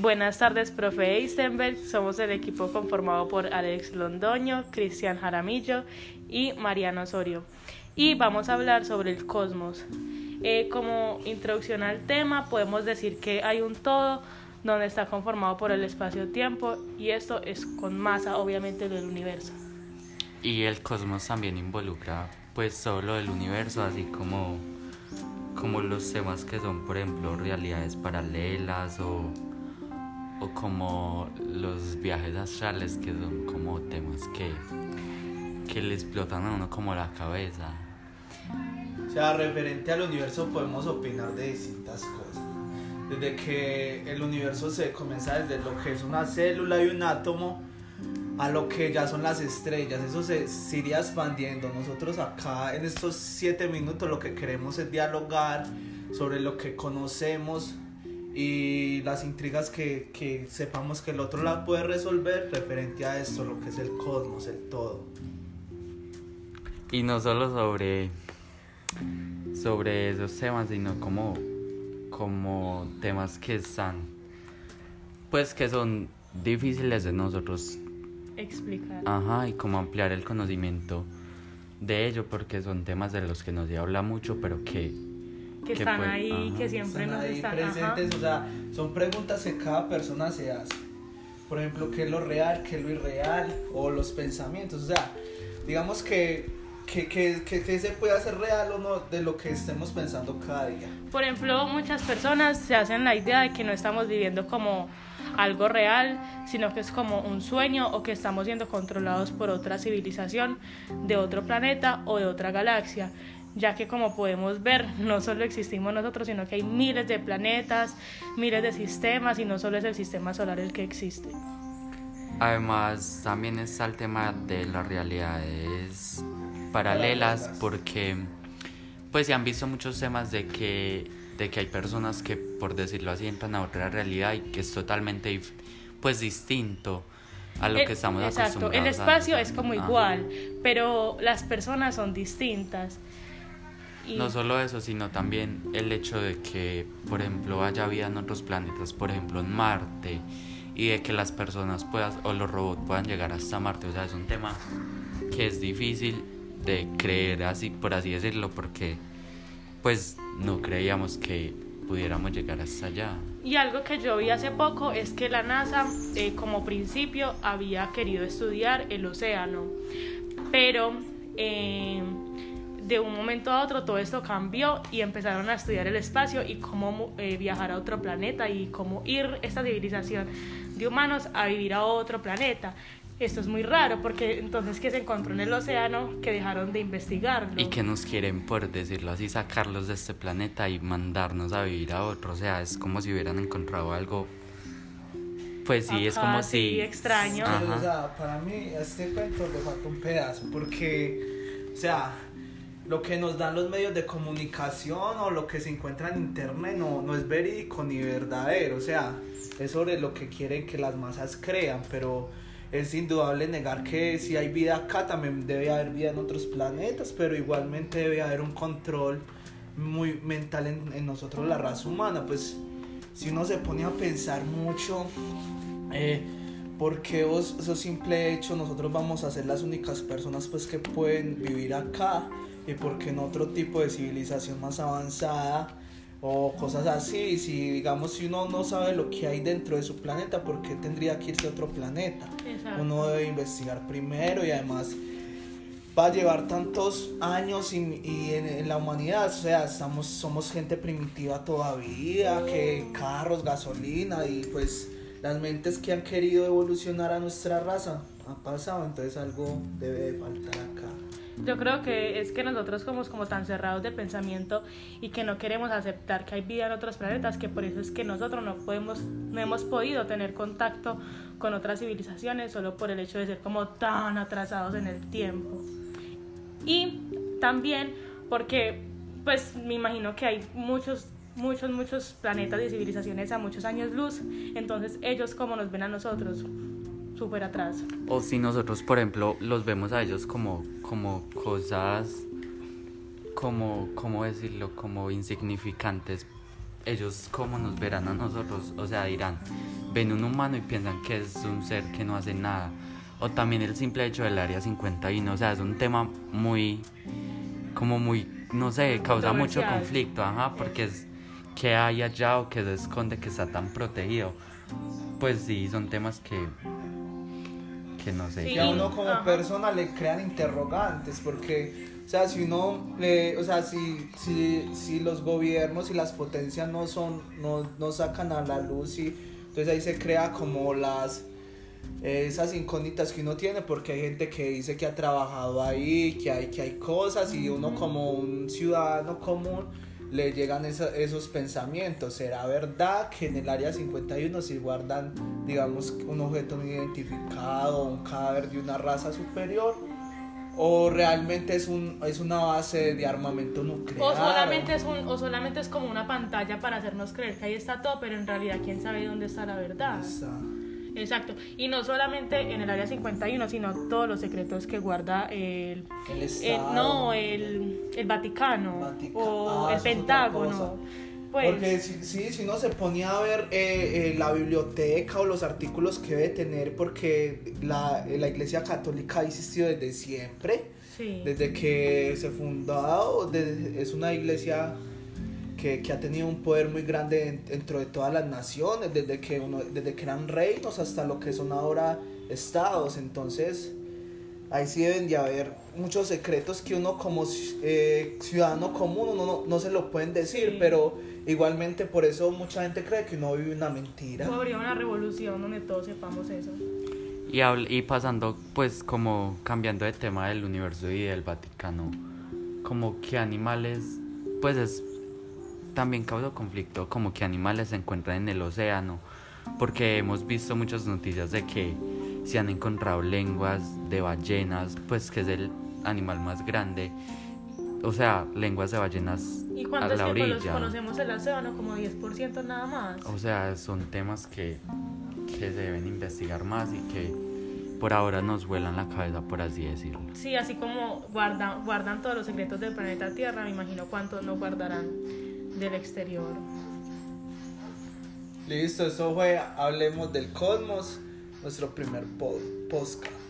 Buenas tardes, profe Eisenberg. Somos el equipo conformado por Alex Londoño, Cristian Jaramillo y Mariano Osorio. Y vamos a hablar sobre el cosmos. Eh, como introducción al tema, podemos decir que hay un todo donde está conformado por el espacio-tiempo y esto es con masa, obviamente, del universo. Y el cosmos también involucra, pues, solo el universo, así como, como los temas que son, por ejemplo, realidades paralelas o o como los viajes astrales que son como temas que, que le explotan a uno como la cabeza. O sea, referente al universo podemos opinar de distintas cosas. Desde que el universo se comienza desde lo que es una célula y un átomo a lo que ya son las estrellas. Eso se, se iría expandiendo. Nosotros acá en estos siete minutos lo que queremos es dialogar sobre lo que conocemos y las intrigas que, que, sepamos que el otro lado puede resolver referente a esto, lo que es el cosmos, el todo. Y no solo sobre, sobre esos temas, sino como, como temas que están, pues que son difíciles de nosotros explicar. Ajá, y como ampliar el conocimiento de ello, porque son temas de los que nos se habla mucho, pero que que, están ahí, que siempre nos están presentes, o sea, son preguntas que cada persona se hace. Por ejemplo, ¿qué es lo real, qué es lo irreal? O los pensamientos, o sea, digamos que, que, que, que, se puede hacer real o no de lo que estemos pensando cada día. Por ejemplo, muchas personas se hacen la idea de que no estamos viviendo como algo real, sino que es como un sueño o que estamos siendo controlados por otra civilización de otro planeta o de otra galaxia ya que como podemos ver, no solo existimos nosotros, sino que hay miles de planetas, miles de sistemas y no solo es el sistema solar el que existe. Además, también está el tema de las realidades paralelas, porque pues se han visto muchos temas de que, de que hay personas que, por decirlo así, entran a otra realidad y que es totalmente pues distinto a lo que estamos exacto. El espacio es como igual, pero las personas son distintas. No solo eso, sino también el hecho de que, por ejemplo, haya vida en otros planetas, por ejemplo en Marte, y de que las personas puedan, o los robots puedan llegar hasta Marte. O sea, es un tema que es difícil de creer así, por así decirlo, porque pues no creíamos que pudiéramos llegar hasta allá. Y algo que yo vi hace poco es que la NASA, eh, como principio, había querido estudiar el océano, pero eh, de un momento a otro todo esto cambió y empezaron a estudiar el espacio y cómo eh, viajar a otro planeta y cómo ir esta civilización de humanos a vivir a otro planeta. Esto es muy raro porque entonces que se encontró en el océano que dejaron de investigarlo. Y que nos quieren, por decirlo así, sacarlos de este planeta y mandarnos a vivir a otro. O sea, es como si hubieran encontrado algo pues sí, es como sí, si... extraño. o sea, para mí este cuento le falta un pedazo, porque, o sea, lo que nos dan los medios de comunicación o lo que se encuentra en internet no, no es verídico ni verdadero, o sea, es sobre lo que quieren que las masas crean, pero es indudable negar que si hay vida acá también debe haber vida en otros planetas, pero igualmente debe haber un control muy mental en, en nosotros, la raza humana, pues si uno se pone a pensar mucho, eh, porque vos, eso simple hecho, nosotros vamos a ser las únicas personas pues que pueden vivir acá y porque en otro tipo de civilización más avanzada o cosas así, si digamos si uno no sabe lo que hay dentro de su planeta, ¿por qué tendría que irse a otro planeta? Uno debe investigar primero y además va a llevar tantos años y, y en, la humanidad, o sea, estamos, somos gente primitiva todavía, que carros, gasolina y pues las mentes que han querido evolucionar a nuestra raza han pasado, entonces algo debe de faltar acá. Yo creo que es que nosotros somos como tan cerrados de pensamiento y que no queremos aceptar que hay vida en otros planetas, que por eso es que nosotros no podemos, no hemos podido tener contacto con otras civilizaciones solo por el hecho de ser como tan atrasados en el tiempo. Y también porque, pues me imagino que hay muchos muchos, muchos planetas y civilizaciones a muchos años luz, entonces ellos como nos ven a nosotros, súper atrás. O si nosotros, por ejemplo, los vemos a ellos como, como cosas, como, ¿cómo decirlo? Como insignificantes ellos cómo nos verán a nosotros, o sea, dirán, ven un humano y piensan que es un ser que no hace nada. O también el simple hecho del área 51, o sea, es un tema muy, como muy, no sé, causa mucho conflicto, ajá, porque es que hay allá o que se esconde que está tan protegido. Pues sí, son temas que que no sé. Y a uno como persona le crean interrogantes, porque, o sea, si uno, le, o sea, si, si, si los gobiernos y las potencias no son, no, no sacan a la luz y entonces ahí se crea como las esas incógnitas que uno tiene porque hay gente que dice que ha trabajado ahí, que hay, que hay cosas y uno como un ciudadano común le llegan esos pensamientos. ¿Será verdad que en el área 51 si guardan, digamos, un objeto no identificado, un cadáver de una raza superior? ¿O realmente es, un, es una base de armamento nuclear? O solamente, es un, o solamente es como una pantalla para hacernos creer que ahí está todo, pero en realidad quién sabe dónde está la verdad. Exacto. Y no solamente en el área 51, sino todos los secretos que guarda el, el, no, el, el Vaticano o ah, el Pentágono. Pues, Porque si, si, si, uno se ponía a ver eh, eh, la biblioteca o los artículos que debe tener, porque la, la Iglesia Católica ha existido desde siempre, desde que se fundó, es una iglesia que, que, ha tenido un poder muy grande dentro de todas las naciones, desde que, uno, desde que eran reinos hasta lo que son ahora estados. Entonces, ahí sí deben de haber muchos secretos que uno como eh, ciudadano común uno no, no, se lo pueden decir, pero igualmente por eso mucha gente cree que uno vive una mentira. habría una revolución donde todos sepamos eso. Y, y pasando, pues, como cambiando de tema del universo y del Vaticano, como que animales, pues es también causa conflicto como que animales se encuentran en el océano, porque hemos visto muchas noticias de que se han encontrado lenguas de ballenas, pues que es el animal más grande, o sea, lenguas de ballenas ¿Y a la orilla. ¿Y conocemos el océano? Como 10% nada más. O sea, son temas que, que se deben investigar más y que por ahora nos vuelan la cabeza, por así decirlo. Sí, así como guardan, guardan todos los secretos del planeta Tierra, me imagino cuántos no guardarán del exterior. Listo, eso fue Hablemos del Cosmos, nuestro primer podcast.